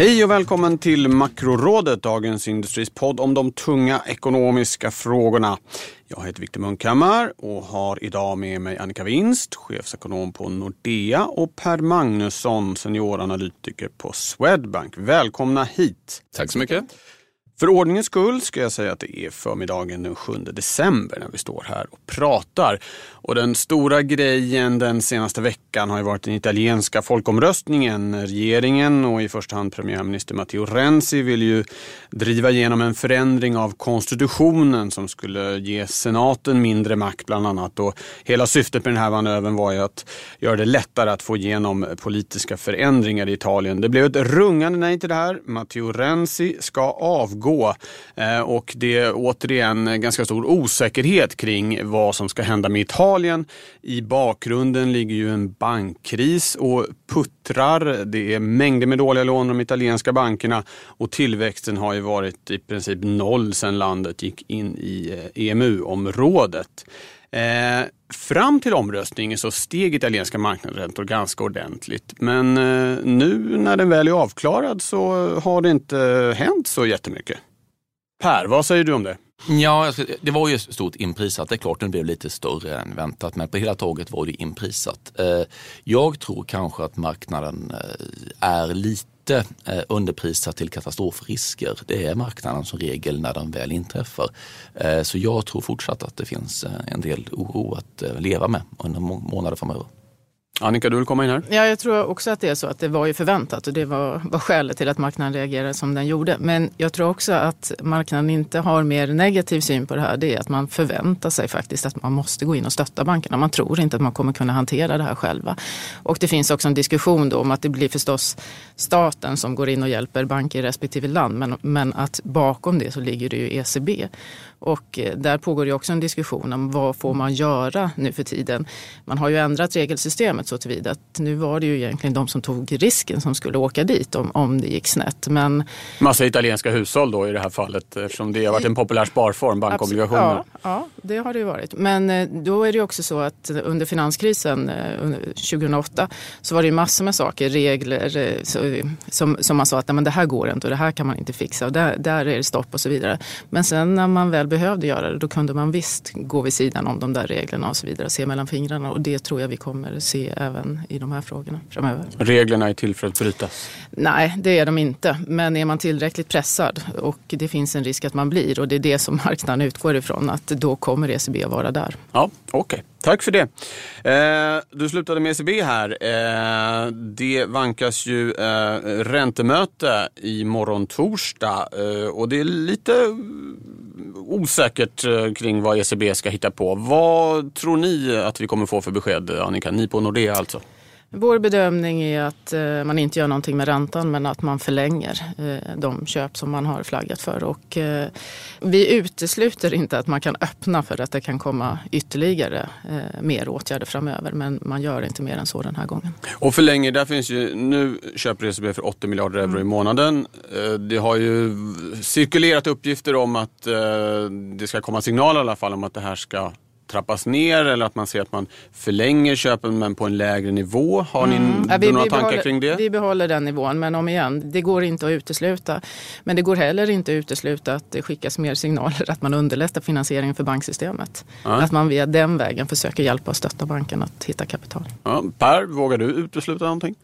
Hej och välkommen till Makrorådet, Dagens Industris podd om de tunga ekonomiska frågorna. Jag heter Viktor Munkhammar och har idag med mig Annika Winst, chefsekonom på Nordea och Per Magnusson, senioranalytiker på Swedbank. Välkomna hit! Tack så mycket. För ordningens skull ska jag säga att det är förmiddagen den 7 december när vi står här och pratar. Och den stora grejen den senaste veckan har ju varit den italienska folkomröstningen. Regeringen och i första hand premiärminister Matteo Renzi vill ju driva igenom en förändring av konstitutionen som skulle ge senaten mindre makt bland annat. Och hela syftet med den här manövern var ju att göra det lättare att få igenom politiska förändringar i Italien. Det blev ett rungande nej till det här. Matteo Renzi ska avgå eh, och det är återigen ganska stor osäkerhet kring vad som ska hända med Italien Italien. I bakgrunden ligger ju en bankkris och puttrar. Det är mängder med dåliga lån i de italienska bankerna och tillväxten har ju ju varit i princip noll sedan landet gick in i eh, EMU-området. Eh, fram till omröstningen så steg italienska marknadsräntor ganska ordentligt. Men eh, nu när den väl är avklarad så har det inte hänt så jättemycket. Per, vad säger du om det? Ja, alltså, det var ju stort inprisat. Det är klart den blev lite större än väntat, men på hela taget var det inprisat. Eh, jag tror kanske att marknaden eh, är lite eh, underprisat till katastrofrisker. Det är marknaden som regel när de väl inträffar. Så jag tror fortsatt att det finns en del oro att leva med under månader framöver. Annika, du vill komma in här? Ja, jag tror också att det är så att det var ju förväntat och det var, var skälet till att marknaden reagerade som den gjorde. Men jag tror också att marknaden inte har mer negativ syn på det här. Det är att man förväntar sig faktiskt att man måste gå in och stötta bankerna. Man tror inte att man kommer kunna hantera det här själva. Och det finns också en diskussion då om att det blir förstås staten som går in och hjälper banker i respektive land. Men, men att bakom det så ligger det ju ECB. Och eh, där pågår ju också en diskussion om vad får man göra nu för tiden. Man har ju ändrat regelsystemet så tillvida att nu var det ju egentligen de som tog risken som skulle åka dit om, om det gick snett. Men, Massa italienska hushåll då i det här fallet eftersom det har varit en populär sparform, bankobligationer. Ja, ja, det har det ju varit. Men eh, då är det också så att under finanskrisen 2008 eh, så var det ju massor med saker, regler som, som man sa att men det här går inte och det här kan man inte fixa och där, där är det stopp och så vidare. Men sen när man väl behövde göra det, då kunde man visst gå vid sidan om de där reglerna och så vidare, se mellan fingrarna. Och det tror jag vi kommer se även i de här frågorna framöver. Reglerna är till för att brytas? Nej, det är de inte. Men är man tillräckligt pressad och det finns en risk att man blir och det är det som marknaden utgår ifrån, att då kommer ECB vara där. Ja, okej. Okay. Tack för det. Eh, du slutade med ECB här. Eh, det vankas ju eh, räntemöte imorgon torsdag eh, och det är lite eh, osäkert eh, kring vad ECB ska hitta på. Vad tror ni att vi kommer få för besked, Annika? Ni på Nordea alltså? Vår bedömning är att eh, man inte gör någonting med räntan men att man förlänger eh, de köp som man har flaggat för. Och eh, vi utesluter inte att man kan öppna för att det kan komma ytterligare mer åtgärder framöver men man gör inte mer än så den här gången. Och förlänger, där finns ju, nu köper ECB för 80 miljarder euro mm. i månaden. Det har ju cirkulerat uppgifter om att det ska komma signaler i alla fall om att det här ska trappas ner eller att man ser att man förlänger köpen men på en lägre nivå? Har ni mm. ja, vi, några vi tankar behåller, kring det? Vi behåller den nivån men om igen, det går inte att utesluta. Men det går heller inte att utesluta att det skickas mer signaler att man underlättar finansieringen för banksystemet. Ja. Att man via den vägen försöker hjälpa och stötta banken att hitta kapital. Ja, per, vågar du utesluta någonting?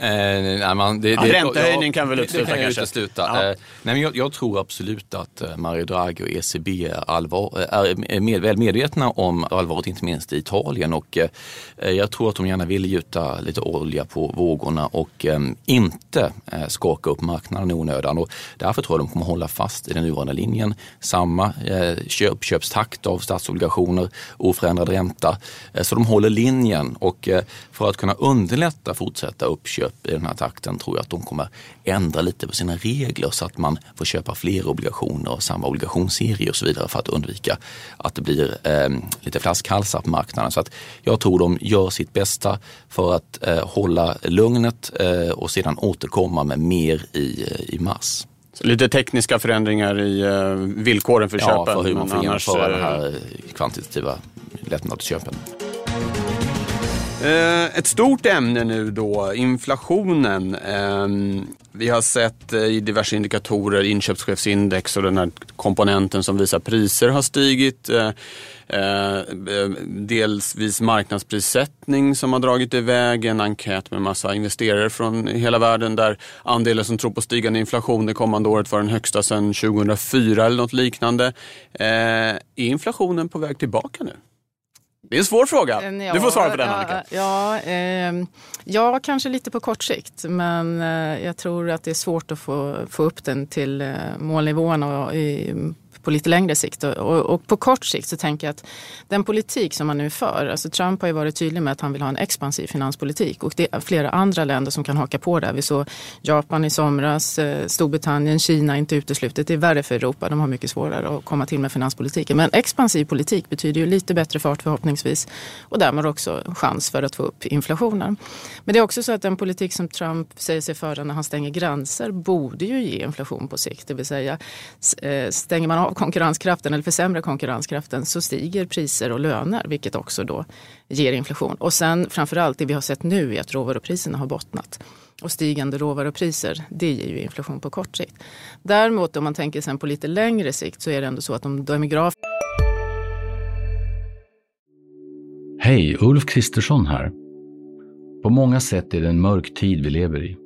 Eh, nej, man, det, ja, det, räntehöjning kan väl utesluta det kanske? Utesluta. Ja. Eh, nej, men jag, jag, tror absolut att eh, Mario Draghi och ECB är, allvar, är med, väl medvetna om allvaret, inte minst i Italien. Och, eh, jag tror att de gärna vill gjuta lite olja på vågorna och eh, inte eh, skaka upp marknaden i onödan. Och därför tror jag de kommer hålla fast i den nuvarande linjen. Samma eh, uppköpstakt av statsobligationer, oförändrad ränta. så de håller linjen och för att kunna underlätta fortsätta uppköp upp i den här takten tror jag att de kommer ändra lite på sina regler så att man får köpa fler obligationer och samma obligationsserie och så vidare för att undvika att det blir eh, lite flaskhalsar på marknaden. Så att jag tror de gör sitt bästa för att eh, hålla lugnet eh, och sedan återkomma med mer i, eh, i mars. Så lite tekniska förändringar i uh, villkoren för ja, köpen. Ja, för hur man får annars, genomföra den här kvantitativa lättnadsköpen. Eh, ett stort ämne nu då, inflationen. Ehm, vi har sett eh, i diverse indikatorer, inköpschefsindex och den här komponenten som visar priser har stigit. Eh, Delsvis marknadsprissättning som har dragit iväg, en enkät med massa investerare från hela världen där andelen som tror på stigande inflation det kommande året var den högsta sedan 2004 eller något liknande. Är inflationen på väg tillbaka nu? Det är en svår fråga. Ja, du får svara på den Annika. Ja, eh, ja, kanske lite på kort sikt. Men eh, jag tror att det är svårt att få, få upp den till eh, målnivån i, på lite längre sikt. Och, och, på kort sikt så tänker jag att den politik som man nu för, alltså Trump har ju varit tydlig med att han vill ha en expansiv finanspolitik och det är flera andra länder som kan haka på det. Vi såg Japan i somras, eh, Storbritannien, Kina inte uteslutet. Det är värre för Europa, de har mycket svårare att komma till med finanspolitiken. Men expansiv politik betyder ju lite bättre fart förhoppningsvis och därmed också chans för att få upp inflationen. Men det är också så att den politik som Trump säger sig föra när han stänger gränser borde ju ge inflation på sikt. Det vill säga eh, stänger man av konkurrenskraften eller försämrar konkurrenskraften så stiger priser och löner vilket också då ger inflation. Och sen framförallt det vi har sett nu är att råvarupriserna har bottnat. Och stigande råvarupriser, det ger ju inflation på kort sikt. Däremot om man tänker sen på lite längre sikt så är det ändå så att de demografiska Hej, Ulf Kristersson här. På många sätt är det en mörk tid vi lever i.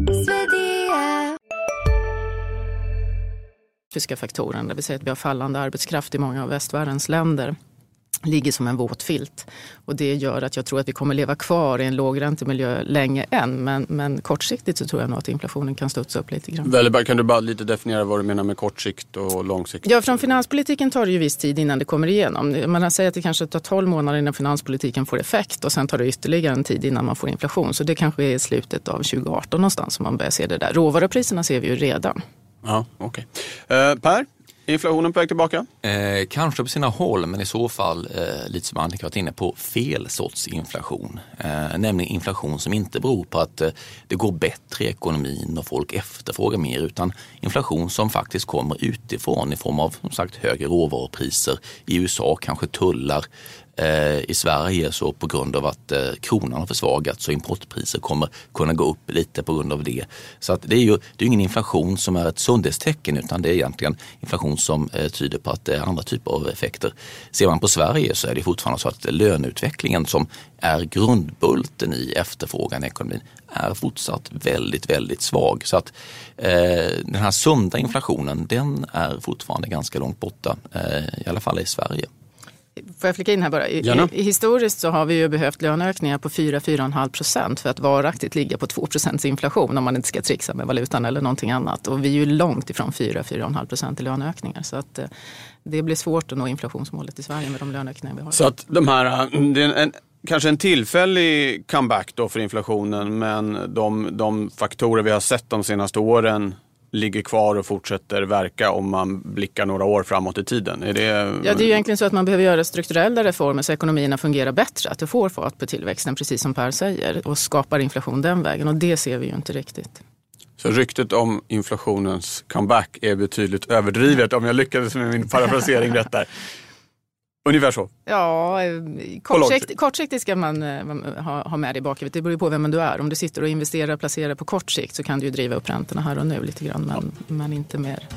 fysiska faktorerna, det vill säga att vi har fallande arbetskraft i många av västvärldens länder ligger som en våt filt. Och det gör att jag tror att vi kommer leva kvar i en lågräntemiljö länge än. Men, men kortsiktigt så tror jag nog att inflationen kan studsa upp lite grann. Väldigt, kan du bara lite definiera vad du menar med kortsikt och långsikt? Ja, från finanspolitiken tar det ju viss tid innan det kommer igenom. Man säger att det kanske tar 12 månader innan finanspolitiken får effekt och sen tar det ytterligare en tid innan man får inflation. Så det kanske är slutet av 2018 någonstans som man börjar se det där. Råvarupriserna ser vi ju redan. Ja, okay. Eh, per, inflationen på väg tillbaka? Eh, kanske på sina håll, men i så fall, eh, lite som Annika varit inne på, fel sorts inflation. Eh, nämligen inflation som inte beror på att eh, det går bättre i ekonomin och folk efterfrågar mer, utan inflation som faktiskt kommer utifrån i form av som sagt högre råvarupriser. I USA kanske tullar Eh, I Sverige så på grund av att eh, kronan har försvagats så importpriser kommer kunna gå upp lite på grund av det. Så att det är ju det är ingen inflation som är ett sundhetstecken utan det är egentligen inflation som eh, tyder på att det är andra typer av effekter. Ser man på Sverige så är det fortfarande så att löneutvecklingen som är grundbulten i efterfrågan i ekonomin är fortsatt väldigt, väldigt svag. Så att eh, den här sunda inflationen den är fortfarande ganska långt borta, eh, i alla fall i Sverige. Får jag flika in här bara? I, i, historiskt så har vi ju behövt löneökningar på 4-4,5 procent för att varaktigt ligga på 2 procents inflation om man inte ska trixa med valutan eller någonting annat. Och vi är ju långt ifrån 4-4,5 procent i löneökningar. Så att, eh, det blir svårt att nå inflationsmålet i Sverige med de löneökningar vi har. Så att de här, eh, det är en, kanske en tillfällig comeback då för inflationen men de, de faktorer vi har sett de senaste åren ligger kvar och fortsätter verka om man blickar några år framåt i tiden? Är det... Ja, det är ju egentligen så att man behöver göra strukturella reformer så ekonomierna fungerar bättre. Att det får fart på tillväxten, precis som Per säger, och skapar inflation den vägen. Och det ser vi ju inte riktigt. Så ryktet om inflationens comeback är betydligt överdrivet om jag lyckades med min parafrasering rätt där. Ungefär så? Ja, eh, kortsikt, kortsiktigt ska man eh, ha, ha med det i bakhuvudet. Det beror på vem du är. Om du sitter och investerar och placerar på kort sikt så kan du ju driva upp räntorna här och nu lite grann, men, ja. men inte mer.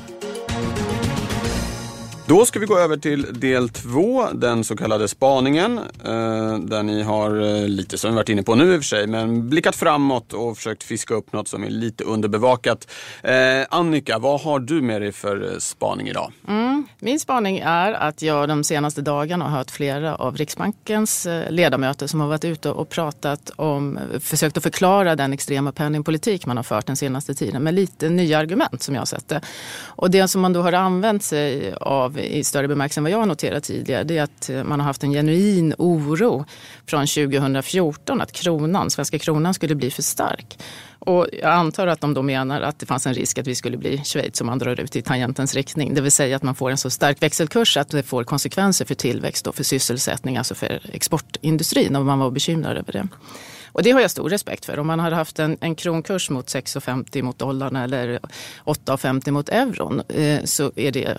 Då ska vi gå över till del två, den så kallade spaningen. Eh, där ni har, eh, lite som vi varit inne på nu i och för sig, men blickat framåt och försökt fiska upp något som är lite underbevakat. Eh, Annika, vad har du med dig för spaning idag? Mm, min spaning är att jag de senaste dagarna har hört flera av Riksbankens ledamöter som har varit ute och pratat om, försökt att förklara den extrema penningpolitik man har fört den senaste tiden med lite nya argument som jag har sett det. Och det som man då har använt sig av i större bemärkelse än vad jag har noterat tidigare, det är att eh, man har haft en genuin oro från 2014 att kronan, svenska kronan skulle bli för stark. Och jag antar att de då menar att det fanns en risk att vi skulle bli Schweiz om man drar ut i tangentens riktning. Det vill säga att man får en så stark växelkurs att det får konsekvenser för tillväxt och för sysselsättning, alltså för exportindustrin. Och man var bekymrad över det. Och det har jag stor respekt för. Om man hade haft en, en kronkurs mot 6,50 mot dollarn eller 8,50 mot euron eh, så är det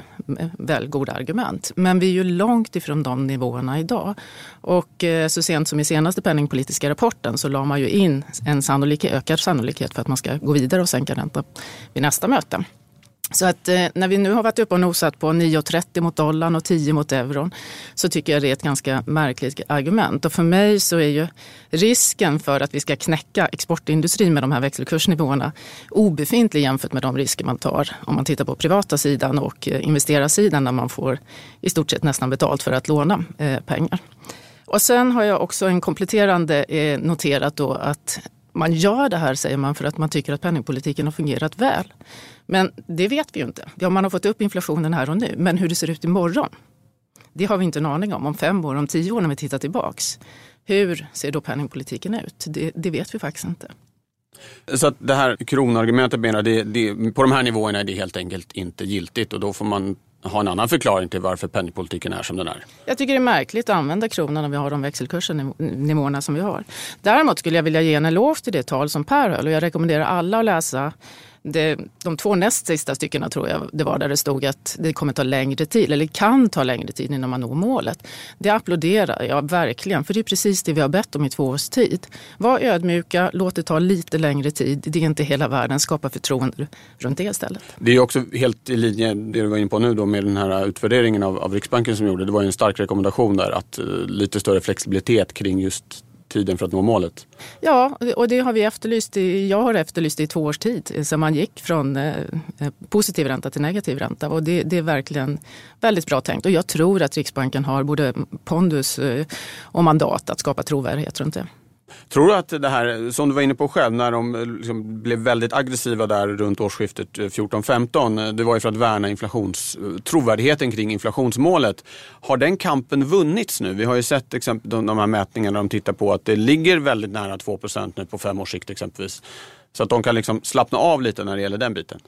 väl goda argument. Men vi är ju långt ifrån de nivåerna idag. Och eh, så sent som i senaste penningpolitiska rapporten så la man ju in en sannolik ökad sannolikhet för att man ska gå vidare och sänka räntan vid nästa möte. Så att eh, när vi nu har varit uppe och nosat på 9,30 mot dollarn och 10 mot euron så tycker jag det är ett ganska märkligt argument. Och för mig så är ju risken för att vi ska knäcka exportindustrin med de här växelkursnivåerna obefintlig jämfört med de risker man tar om man tittar på privata sidan och eh, investerarsidan där man får i stort sett nästan betalt för att låna eh, pengar. Och sen har jag också en kompletterande eh, noterat då att man gör det här, säger man, för att man tycker att penningpolitiken har fungerat väl. Men det vet vi ju inte. Ja, man har fått upp inflationen här och nu, men hur det ser ut imorgon, det har vi inte en aning om. Om fem år, om tio år när vi tittar tillbaks. Hur ser då penningpolitiken ut? Det, det vet vi faktiskt inte. Så att det här kronargumentet menar, det, det, på de här nivåerna är det helt enkelt inte giltigt och då får man ha en annan förklaring till varför penningpolitiken är som den är. Jag tycker det är märkligt att använda kronan när vi har de växelkursnivåerna som vi har. Däremot skulle jag vilja ge en eloge till det tal som Per höll och jag rekommenderar alla att läsa det, de två näst sista styckena tror jag det var där det stod att det kommer ta längre tid, eller kan ta längre tid innan man når målet. Det applåderar jag verkligen, för det är precis det vi har bett om i två års tid. Var ödmjuka, låt det ta lite längre tid. Det är inte hela världen, skapa förtroende runt det istället. Det är också helt i linje det du var inne på nu då med den här utvärderingen av, av Riksbanken som gjorde. Det var ju en stark rekommendation där att uh, lite större flexibilitet kring just tiden för att nå målet? Ja, och det har vi efterlyst. I, jag har efterlyst det i två års tid, sedan man gick från eh, eh, positiv ränta till negativ ränta. Och det, det, är verkligen väldigt bra tänkt. Och jag tror att Riksbanken har både pondus eh, och mandat att skapa trovärdighet runt det. Tror du att det här, som du var inne på själv, när de eh, liksom blev väldigt aggressiva där runt årsskiftet eh, 14-15, eh, det var ju för att värna inflations, trovärdigheten kring inflationsmålet. Har den kampen vunnits nu? Vi har ju sett exempel, de här mätningarna de tittar på att det ligger väldigt nära 2% nu på fem års sikt exempelvis. Så att de kan liksom slappna av lite när det gäller den biten.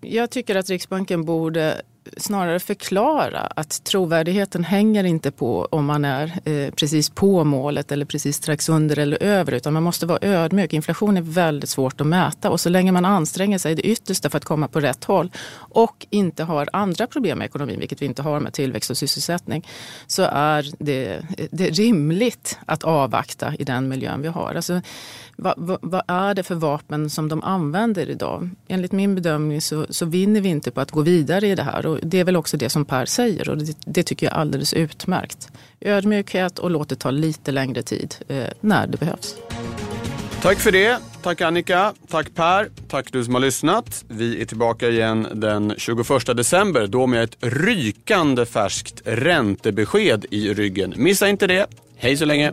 Jag tycker att Riksbanken borde snarare förklara att trovärdigheten hänger inte på om man är eh, precis på målet eller precis strax under eller över utan man måste vara ödmjuk. Inflation är väldigt svårt att mäta och så länge man anstränger sig det yttersta för att komma på rätt håll och inte har andra problem med ekonomin, vilket vi inte har med tillväxt och sysselsättning, så är det, det är rimligt att avvakta i den miljön vi har. Alltså, vad, vad, vad, är det för vapen som de använder idag? Enligt min bedömning så, så vinner vi inte på att gå vidare i det här. Och det är väl också det som Per säger och det, det tycker jag är alldeles utmärkt. Ödmjukhet och låt det ta lite längre tid eh, när det behövs. Tack för det. Tack Annika. Tack Per. Tack du som har lyssnat. Vi är tillbaka igen den 21 december. Då med ett rykande färskt räntebesked i ryggen. Missa inte det. Hej så länge.